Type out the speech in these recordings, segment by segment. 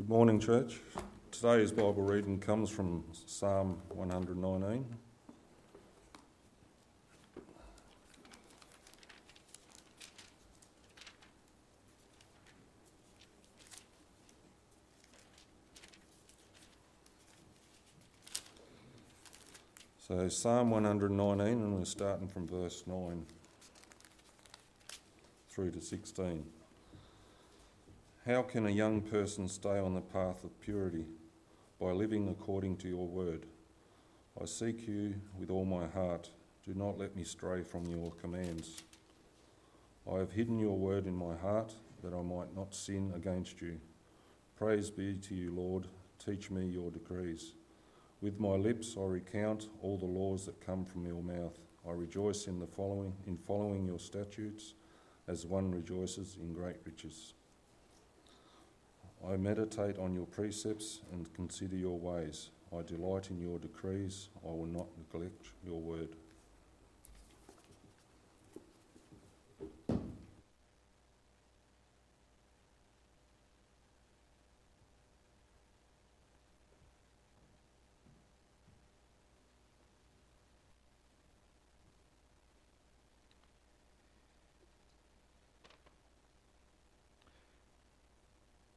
Good morning, church. Today's Bible reading comes from Psalm 119. So, Psalm 119, and we're starting from verse 9 through to 16. How can a young person stay on the path of purity? By living according to your word. I seek you with all my heart. Do not let me stray from your commands. I have hidden your word in my heart that I might not sin against you. Praise be to you, Lord. Teach me your decrees. With my lips I recount all the laws that come from your mouth. I rejoice in the following in following your statutes as one rejoices in great riches. I meditate on your precepts and consider your ways. I delight in your decrees. I will not neglect your word.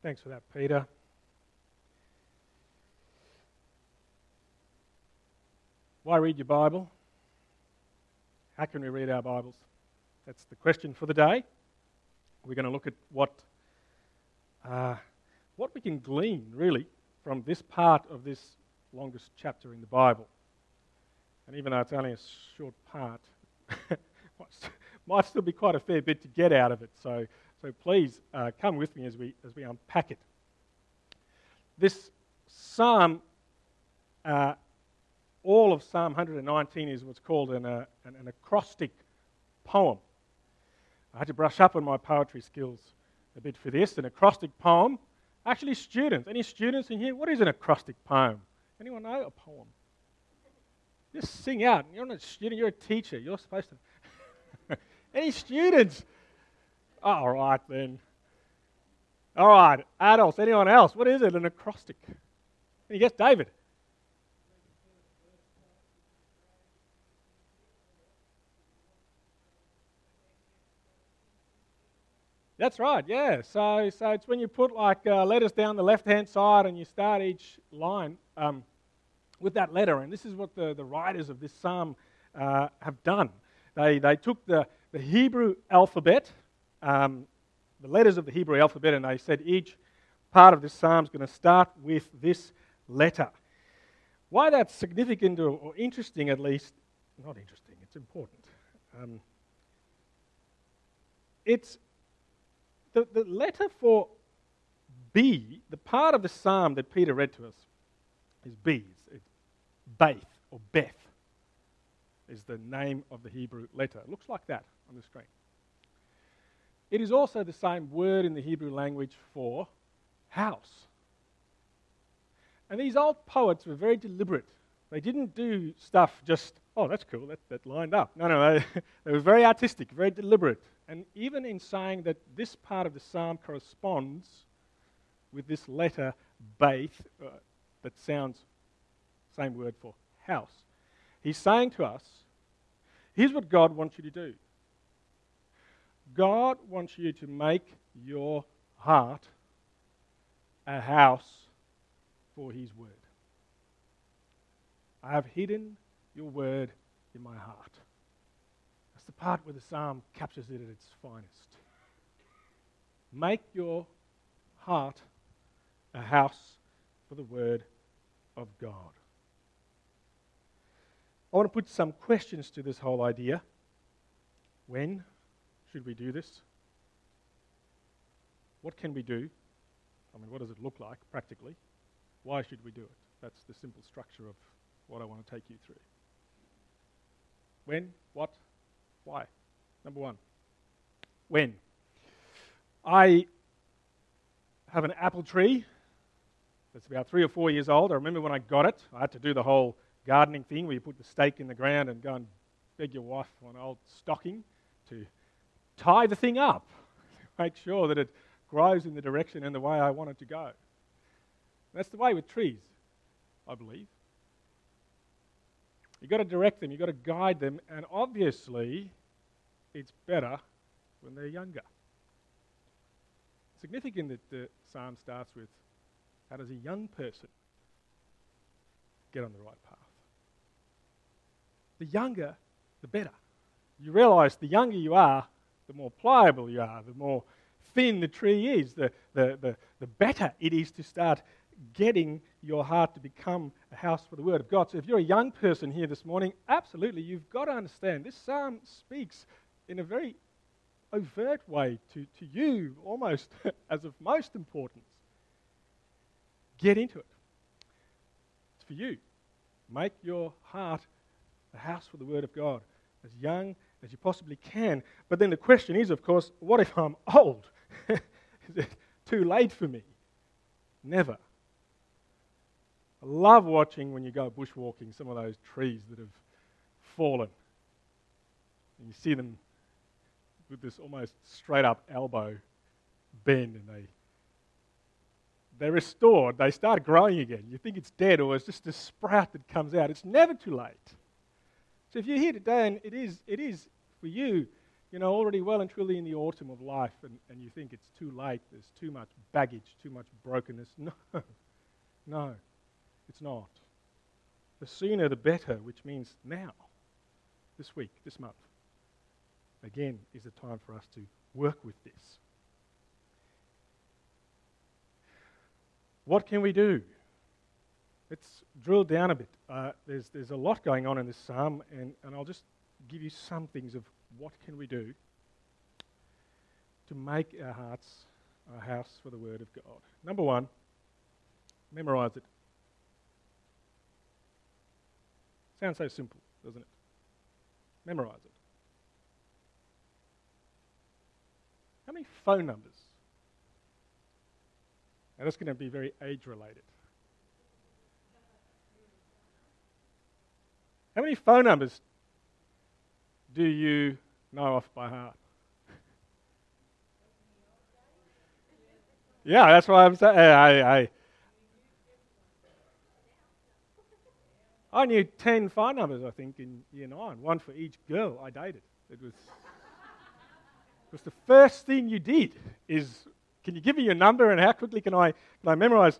Thanks for that, Peter. Why read your Bible? How can we read our Bibles? That's the question for the day. We're going to look at what, uh, what we can glean, really, from this part of this longest chapter in the Bible. And even though it's only a short part, might still be quite a fair bit to get out of it. So so please uh, come with me as we, as we unpack it. This psalm, uh, all of Psalm 119 is what's called an, uh, an, an acrostic poem. I had to brush up on my poetry skills a bit for this. An acrostic poem. Actually, students, any students in here? What is an acrostic poem? Anyone know a poem? Just sing out. You're not a student, you're a teacher. You're supposed to. any students? All right, then. All right, adults, anyone else? What is it? An acrostic. Can you guess, David? That's right, yeah. So, so it's when you put like uh, letters down the left hand side and you start each line um, with that letter. And this is what the, the writers of this psalm uh, have done. They, they took the, the Hebrew alphabet, um, the letters of the Hebrew alphabet, and they said each part of this psalm is going to start with this letter. Why that's significant or, or interesting, at least, not interesting, it's important. Um, it's the, the letter for B, the part of the psalm that Peter read to us, is B. It's, Beth or Beth is the name of the Hebrew letter. It looks like that on the screen. It is also the same word in the Hebrew language for house. And these old poets were very deliberate. They didn't do stuff just, oh, that's cool, that, that lined up. No, no, they, they were very artistic, very deliberate. And even in saying that this part of the psalm corresponds with this letter, Beth, uh, that sounds same word for house, he's saying to us, here's what God wants you to do. God wants you to make your heart a house for His word. I have hidden your word in my heart. That's the part where the psalm captures it at its finest. Make your heart a house for the word of God. I want to put some questions to this whole idea. When should we do this? What can we do? I mean, what does it look like practically? Why should we do it? That's the simple structure of what I want to take you through. When? What? Why? Number one. When? I have an apple tree that's about three or four years old. I remember when I got it, I had to do the whole gardening thing where you put the stake in the ground and go and beg your wife for an old stocking to tie the thing up, make sure that it grows in the direction and the way I want it to go. That's the way with trees, I believe. You've got to direct them, you've got to guide them, and obviously, it's better when they're younger. Significant that the psalm starts with how does a young person get on the right path? The younger, the better. You realize the younger you are, the more pliable you are, the more thin the tree is, the, the, the, the better it is to start getting your heart to become a house for the Word of God. So if you're a young person here this morning, absolutely, you've got to understand this psalm speaks in a very overt way to, to you, almost as of most importance. Get into it. It's for you. Make your heart a house for the Word of God, as young as you possibly can. But then the question is, of course, what if I'm old? is it too late for me? Never. I love watching when you go bushwalking some of those trees that have fallen. And you see them with this almost straight up elbow bend and they they're restored, they start growing again. You think it's dead or it's just a sprout that comes out. It's never too late. So if you're here today and it is, it is for you, you know, already well and truly in the autumn of life and, and you think it's too late, there's too much baggage, too much brokenness. No, no, it's not. The sooner the better, which means now, this week, this month, again, is the time for us to work with this. What can we do? Let's drill down a bit. Uh, there's, there's a lot going on in this psalm, and, and I'll just give you some things of what can we do to make our hearts a house for the Word of God. Number one, memorize it. Sounds so simple, doesn't it? Memorize it. How many phone numbers and that's going to be very age related. How many phone numbers do you know off by heart? yeah, that's why I'm saying. I, I, I knew 10 phone numbers, I think, in year nine, one for each girl I dated. It was, was the first thing you did is can you give me your number and how quickly can I, can I memorize?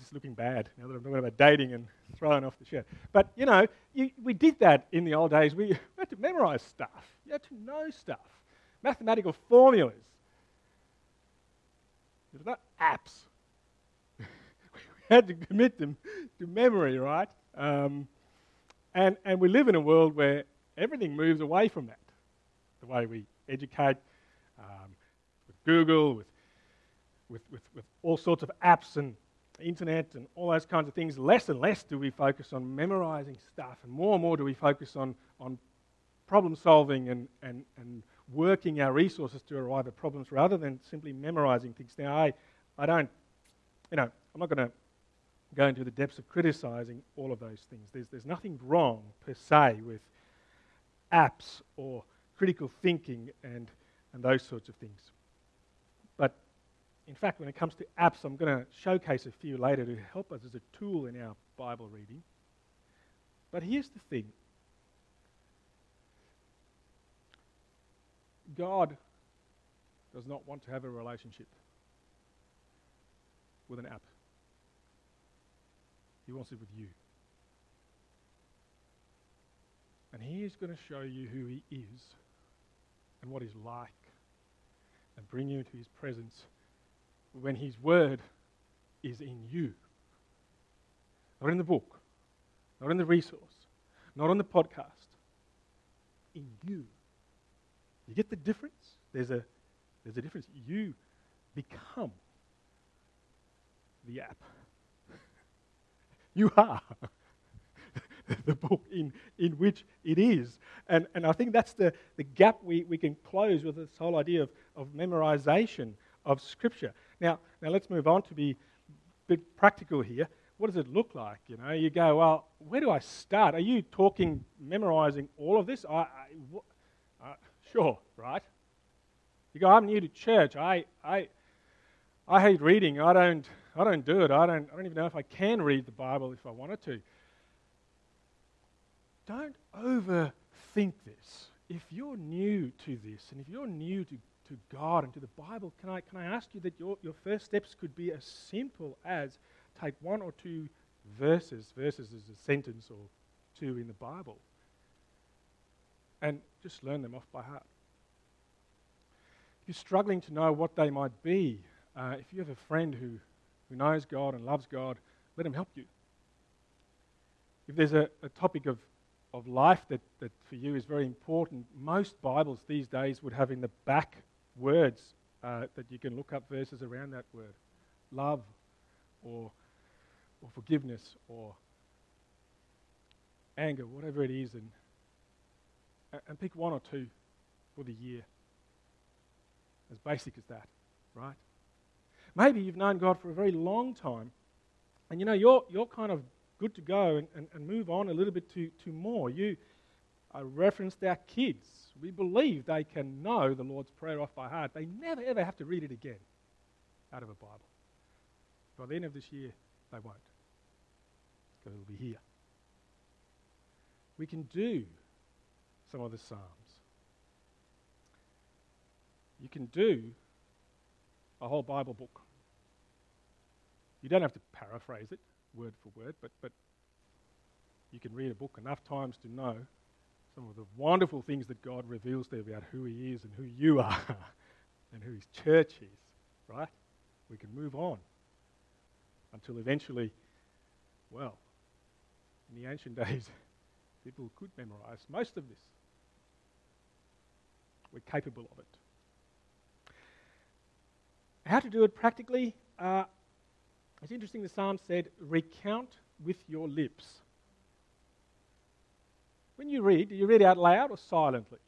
Is looking bad now that I'm talking about dating and throwing off the shirt. But, you know, you, we did that in the old days. We, we had to memorize stuff, you had to know stuff, mathematical formulas. There's not apps. we had to commit them to memory, right? Um, and, and we live in a world where everything moves away from that. The way we educate um, with Google, with with, with, with all sorts of apps and internet and all those kinds of things, less and less do we focus on memorizing stuff, and more and more do we focus on, on problem solving and, and, and working our resources to arrive at problems rather than simply memorizing things. Now, I, I don't, you know, I'm not going to go into the depths of criticizing all of those things. There's, there's nothing wrong per se with apps or critical thinking and, and those sorts of things. In fact, when it comes to apps, I'm going to showcase a few later to help us as a tool in our Bible reading. But here's the thing God does not want to have a relationship with an app, He wants it with you. And He is going to show you who He is and what He's like and bring you into His presence when His Word is in you. Not in the book, not in the resource, not on the podcast. In you. You get the difference? There's a, there's a difference. You become the app. you are the book in, in which it is. And, and I think that's the, the gap we, we can close with this whole idea of, of memorization of Scripture. Now, now let's move on to be a bit practical here. What does it look like? You know, you go, well, where do I start? Are you talking, memorizing all of this? I, I uh, sure, right? You go, I'm new to church. I, I, I hate reading. I don't, I don't do it. I don't, I don't even know if I can read the Bible if I wanted to. Don't overthink this. If you're new to this and if you're new to, to God and to the Bible, can I, can I ask you that your, your first steps could be as simple as take one or two verses, verses is a sentence or two in the Bible, and just learn them off by heart. If you're struggling to know what they might be, uh, if you have a friend who, who knows God and loves God, let him help you. If there's a, a topic of, of life that, that for you is very important, most Bibles these days would have in the back words uh, that you can look up verses around that word love or, or forgiveness or anger, whatever it is, and, and pick one or two for the year. As basic as that, right? Maybe you've known God for a very long time, and you know, you're, you're kind of good to go and, and, and move on a little bit to, to more. You, I referenced our kids. We believe they can know the Lord's Prayer off by heart. They never, ever have to read it again out of a Bible. By the end of this year, they won't, because it'll be here we can do some of the Psalms. You can do a whole Bible book. You don't have to paraphrase it word for word, but, but you can read a book enough times to know some of the wonderful things that God reveals there about who He is and who you are and who His church is, right? We can move on until eventually, well, in the ancient days, People could memorize most of this. We're capable of it. How to do it practically? Uh, it's interesting the psalm said, recount with your lips. When you read, do you read out loud or silently?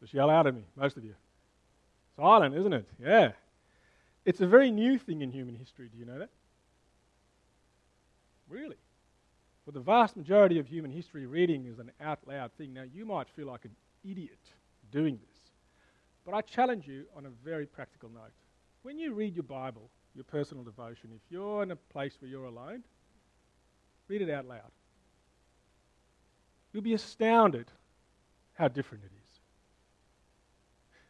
Just yell out at me, most of you. Silent, isn't it? Yeah. It's a very new thing in human history. Do you know that? Really? For the vast majority of human history, reading is an out loud thing. Now, you might feel like an idiot doing this, but I challenge you on a very practical note. When you read your Bible, your personal devotion, if you're in a place where you're alone, read it out loud. You'll be astounded how different it is.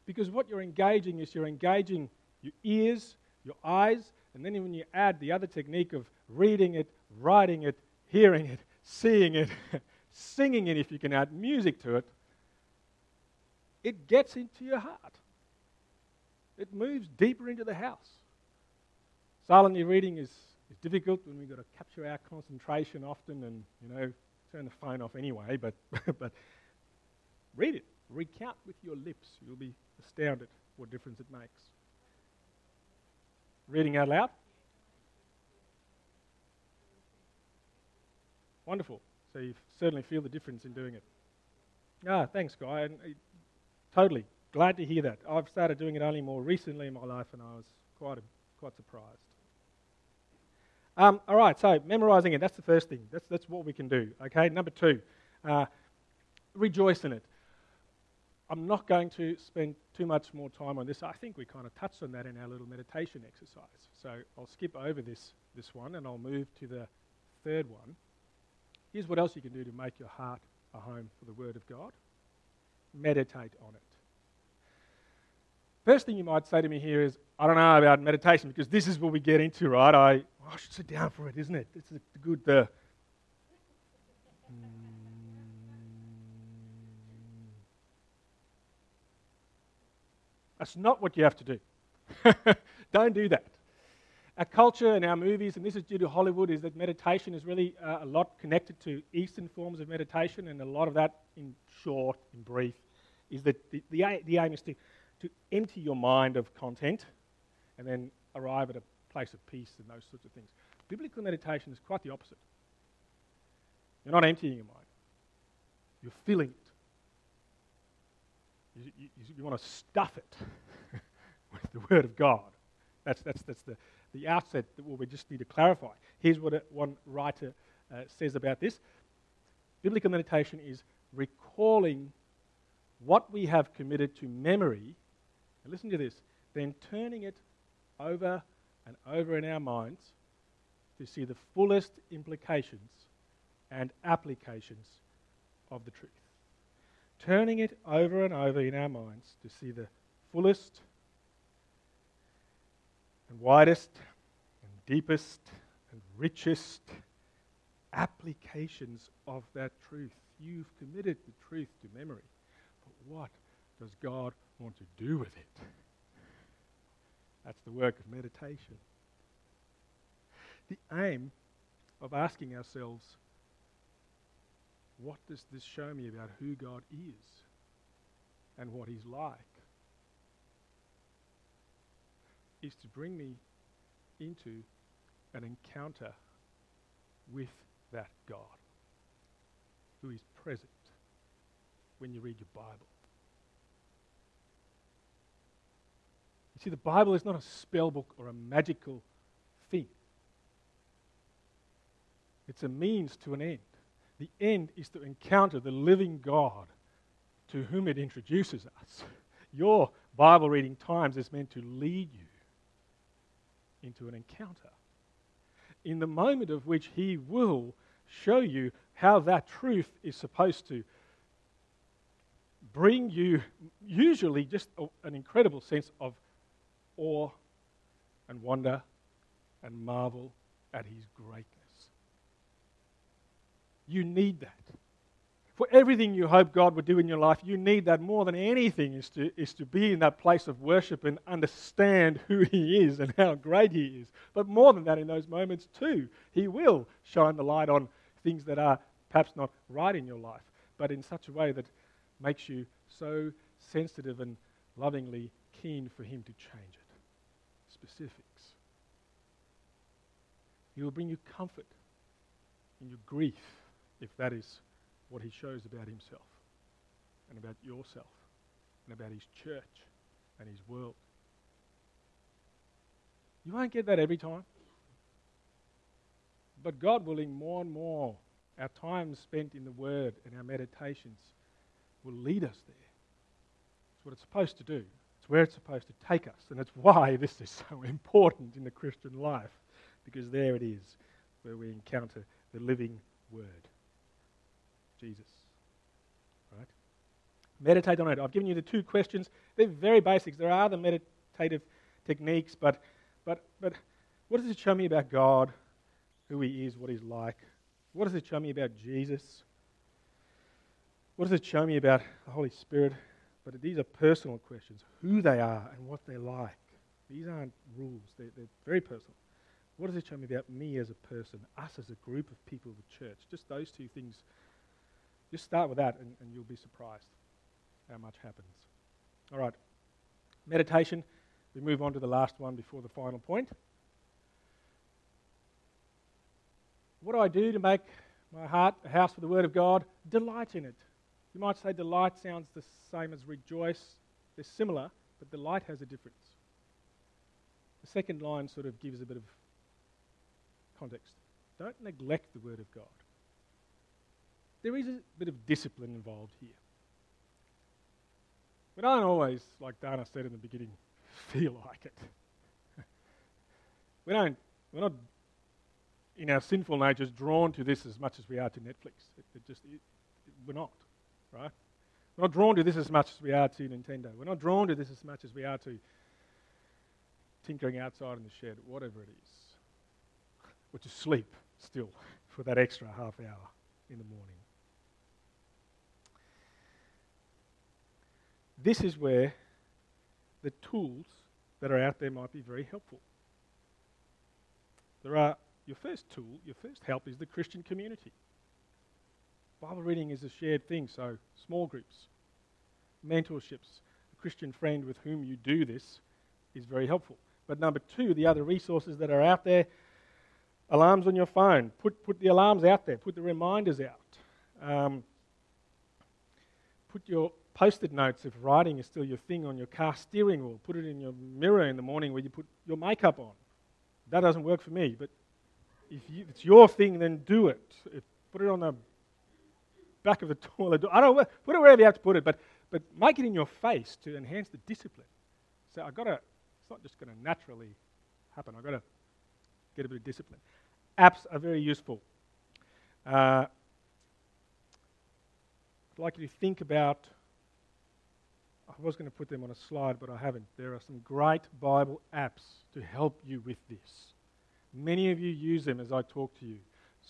Because what you're engaging is you're engaging your ears, your eyes, and then when you add the other technique of reading it, writing it, hearing it, seeing it, singing it if you can add music to it, it gets into your heart. It moves deeper into the house. Silently reading is, is difficult when we've got to capture our concentration often and, you know, turn the phone off anyway, but, but read it. Recount with your lips. You'll be astounded what difference it makes. Reading out loud? Wonderful. So you certainly feel the difference in doing it. Ah, thanks, Guy. And, uh, totally. Glad to hear that. I've started doing it only more recently in my life, and I was quite, a, quite surprised. Um, all right, so memorizing it, that's the first thing. That's, that's what we can do. Okay, number two, uh, rejoice in it. I'm not going to spend too much more time on this. I think we kind of touched on that in our little meditation exercise. So I'll skip over this, this one and I'll move to the third one. Here's what else you can do to make your heart a home for the Word of God meditate on it. First thing you might say to me here is, I don't know about meditation because this is what we get into, right? I, I should sit down for it, isn't it? It's a good. Uh, That's not what you have to do. Don't do that our culture and our movies, and this is due to Hollywood, is that meditation is really uh, a lot connected to Eastern forms of meditation, and a lot of that, in short, in brief, is that the, the, the aim is to, to empty your mind of content and then arrive at a place of peace and those sorts of things. Biblical meditation is quite the opposite. You're not emptying your mind, you're filling it. You, you, you want to stuff it with the Word of God. That's, that's, that's the, the outset that we just need to clarify. Here's what a, one writer uh, says about this Biblical meditation is recalling what we have committed to memory, listen to this, then turning it over and over in our minds to see the fullest implications and applications of the truth. Turning it over and over in our minds to see the fullest and widest and deepest and richest applications of that truth. You've committed the truth to memory. But what does God want to do with it? That's the work of meditation. The aim of asking ourselves, what does this show me about who God is and what He's like? Is to bring me into an encounter with that God who is present when you read your Bible. See, the Bible is not a spell book or a magical thing, it's a means to an end. The end is to encounter the living God to whom it introduces us. Your Bible reading times is meant to lead you into an encounter in the moment of which He will show you how that truth is supposed to bring you, usually, just a, an incredible sense of awe and wonder and marvel at His greatness. You need that. For everything you hope God would do in your life, you need that more than anything is to, is to be in that place of worship and understand who He is and how great He is. But more than that, in those moments too, He will shine the light on things that are perhaps not right in your life, but in such a way that makes you so sensitive and lovingly keen for Him to change it. Specifics. He will bring you comfort in your grief, if that is what he shows about himself and about yourself and about his church and his world. You won't get that every time. But God willing, more and more, our time spent in the Word and our meditations will lead us there. It's what it's supposed to do. Where it's supposed to take us. And it's why this is so important in the Christian life, because there it is where we encounter the living Word. Jesus. Right? Meditate on it. I've given you the two questions. They're very basics. There are the meditative techniques, but, but, but what does it show me about God, who He is, what He's like? What does it show me about Jesus? What does it show me about the Holy Spirit? But these are personal questions who they are and what they're like. These aren't rules, they're, they're very personal. What does it show me about me as a person, us as a group of people of the church? Just those two things just start with that and, and you'll be surprised how much happens. All right, meditation. We move on to the last one before the final point. What do I do to make my heart a house for the Word of God? Delight in it. You might say delight sounds the same as rejoice. They're similar, but delight has a difference. The second line sort of gives a bit of context. Don't neglect the Word of God there is a bit of discipline involved here. We don't always, like Dana said in the beginning, feel like it. we don't, we're not, in our sinful natures, drawn to this as much as we are to Netflix. It, it just, it, we're not, right? We're not drawn to this as much as we are to Nintendo. We're not drawn to this as much as we are to tinkering outside in the shed, whatever it is. Or to sleep still for that extra half hour in the morning. this is where the tools that are out there might be very helpful. There are your first tool, your first help is the Christian community. Bible reading is a shared thing, so small groups, mentorships, a Christian friend with whom you do this is very helpful. But number two, the other resources that are out there, alarms on your phone. Put, put the alarms out there, put the reminders out. Um, put your post-it notes if writing is still your thing on your car steering wheel. Put it in your mirror in the morning where you put your makeup on. That doesn't work for me, but if you, it's your thing, then do it. If, put it on the back of the toilet. Door. I don't put it wherever you have to put it, but but make it in your face to enhance the discipline. So I've got to. It's not just going to naturally happen. I've got to get a bit of discipline. Apps are very useful. Uh, I'd like you to think about. I was going to put them on a slide, but I haven't. There are some great Bible apps to help you with this. Many of you use them as I talk to you.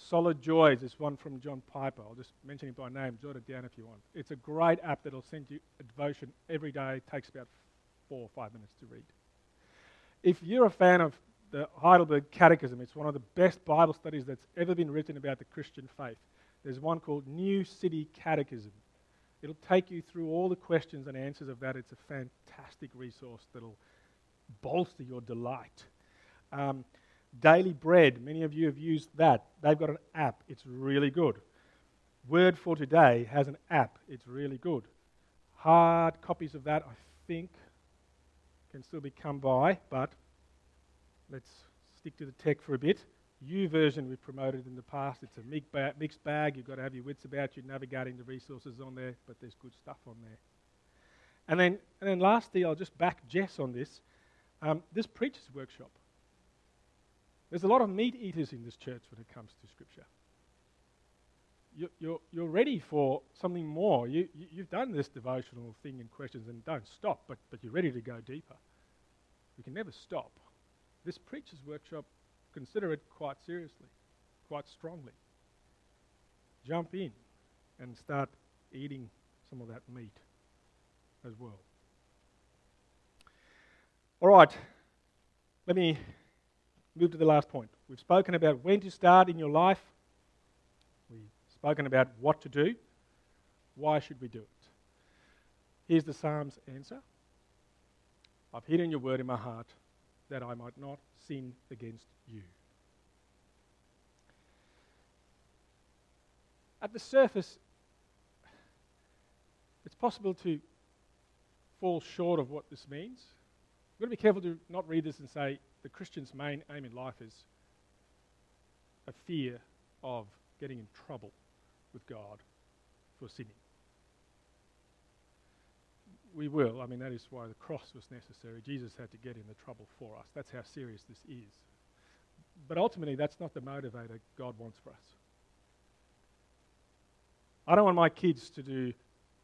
Solid Joys is one from John Piper. I'll just mention it by name. Jot it down if you want. It's a great app that'll send you a devotion every day. It takes about four or five minutes to read. If you're a fan of the Heidelberg Catechism, it's one of the best Bible studies that's ever been written about the Christian faith. There's one called New City Catechism. It'll take you through all the questions and answers of that. It's a fantastic resource that'll bolster your delight. Um, Daily Bread, many of you have used that. They've got an app, it's really good. Word for Today has an app, it's really good. Hard copies of that, I think, can still be come by, but let's stick to the tech for a bit. U YouVersion we've promoted in the past. It's a mixed bag. You've got to have your wits about you navigating the resources on there, but there's good stuff on there. And then, and then lastly, I'll just back Jess on this. Um, this preacher's workshop. There's a lot of meat eaters in this church when it comes to Scripture. You're, you're, you're ready for something more. You, you, have done this devotional thing in questions and don't stop, but, but you're ready to go deeper. We can never stop. This preacher's workshop, consider it quite seriously, quite strongly. Jump in and start eating some of that meat as well. All right, let me move to the last point. We've spoken about when to start in your life. We've spoken about what to do. Why should we do it? Here's the Psalm's answer I've hidden your word in my heart that I might not sin against you. At the surface, it's possible to fall short of what this means. We've got to be careful to not read this and say, the Christian's main aim in life is a fear of getting in trouble with God for sinning. We will. I mean, that is why the cross was necessary. Jesus had to get in the trouble for us. That's how serious this is. But ultimately, that's not the motivator God wants for us. I don't want my kids to do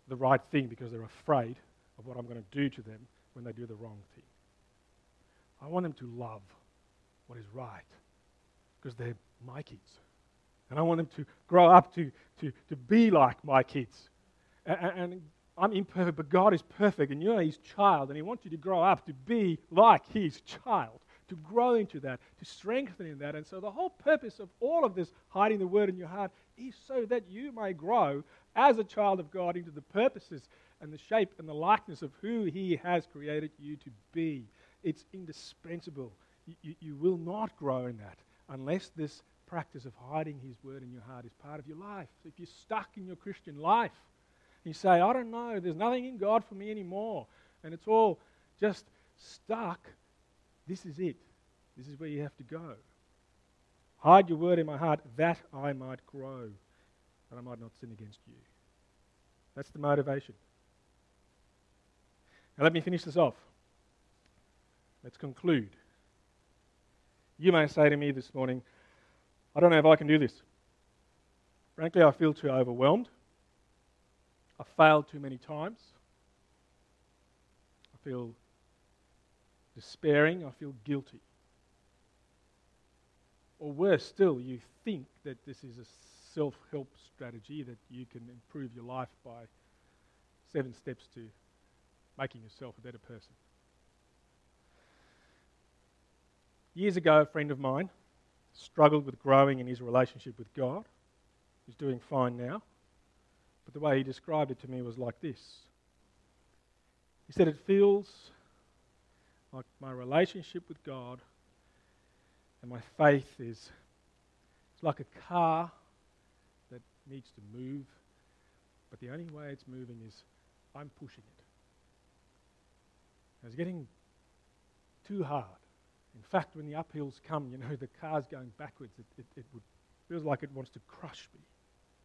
the right thing because they're afraid of what I'm going to do to them when they do the wrong thing. I want them to love what is right because they're my kids. And I want them to grow up to, to, to be like my kids. And, and I'm imperfect, but God is perfect, and you're his child, and he wants you to grow up to be like his child, to grow into that, to strengthen in that. And so the whole purpose of all of this hiding the word in your heart is so that you may grow as a child of God into the purposes and the shape and the likeness of who he has created you to be. It's indispensable. You, you, you will not grow in that unless this practice of hiding His word in your heart is part of your life. If you're stuck in your Christian life, you say, I don't know, there's nothing in God for me anymore, and it's all just stuck, this is it. This is where you have to go. Hide your word in my heart that I might grow, that I might not sin against you. That's the motivation. Now, let me finish this off. Let's conclude. You may say to me this morning, I don't know if I can do this. Frankly, I feel too overwhelmed. I've failed too many times. I feel despairing. I feel guilty. Or worse still, you think that this is a self help strategy that you can improve your life by seven steps to making yourself a better person. Years ago, a friend of mine struggled with growing in his relationship with God. He's doing fine now. But the way he described it to me was like this He said, It feels like my relationship with God and my faith is it's like a car that needs to move, but the only way it's moving is I'm pushing it. It's getting too hard. In fact, when the uphills come, you know, the car's going backwards. It, it, it would, feels like it wants to crush me.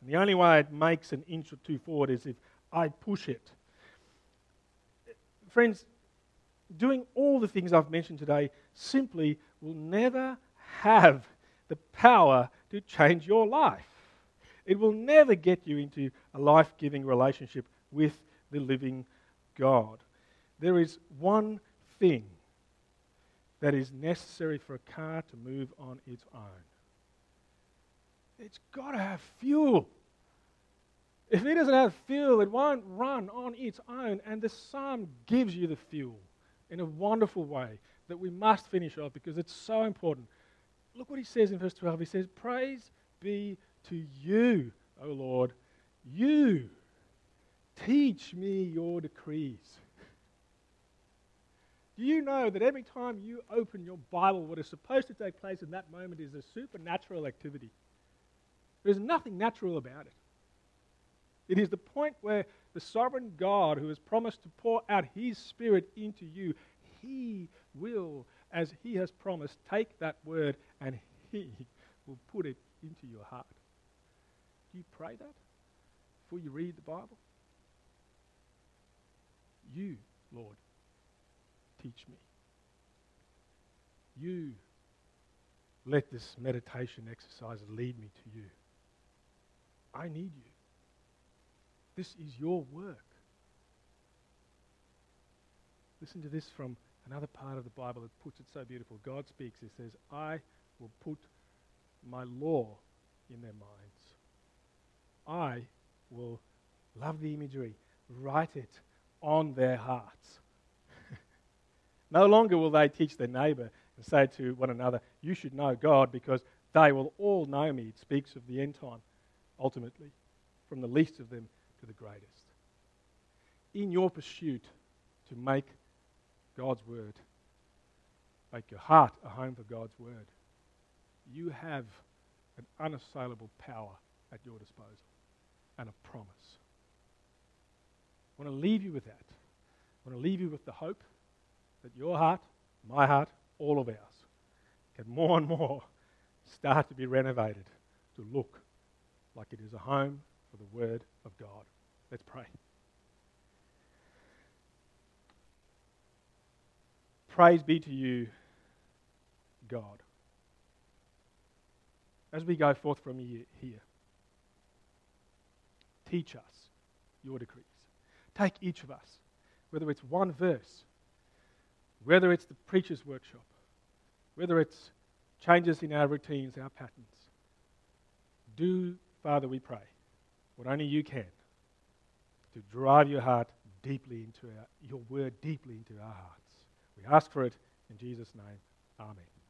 And the only way it makes an inch or two forward is if I push it. Friends, doing all the things I've mentioned today simply will never have the power to change your life. It will never get you into a life giving relationship with the living God. There is one thing that is necessary for a car to move on its own it's got to have fuel. If it doesn't have fuel, it won't run on its own. And the psalm gives you the fuel in a wonderful way that we must finish off because it's so important. Look what he says in verse 12. He says, Praise be to you, O Lord. You teach me your decrees. Do you know that every time you open your Bible, what is supposed to take place in that moment is a supernatural activity? There's nothing natural about it. It is the point where the sovereign God, who has promised to pour out his Spirit into you, he will, as he has promised, take that word and he will put it into your heart. Do you pray that before you read the Bible? You, Lord, teach me. You let this meditation exercise lead me to you. I need you. This is your work. Listen to this from another part of the Bible that puts it so beautiful. God speaks, He says, I will put my law in their minds. I will love the imagery, write it on their hearts. No longer will they teach their neighbor and say to one another, You should know God because they will all know me. It speaks of the end time ultimately, from the least of them to the greatest. In your pursuit to make God's word, make your heart a home for God's word, you have an unassailable power at your disposal and a promise. I want to leave you with that. I want to leave you with the hope that your heart, my heart, all of ours, can more and more start to be renovated to look like it is a home for the Word of God. Let's pray. Praise be to you, God. As we go forth from here, teach us your decrees. Take each of us, whether it's one verse, whether it's the preacher's workshop, whether it's changes in our routines, our patterns. Do Father, we pray what only you can to drive your heart deeply into our, your word deeply into our hearts. We ask for it in Jesus' name. Amen.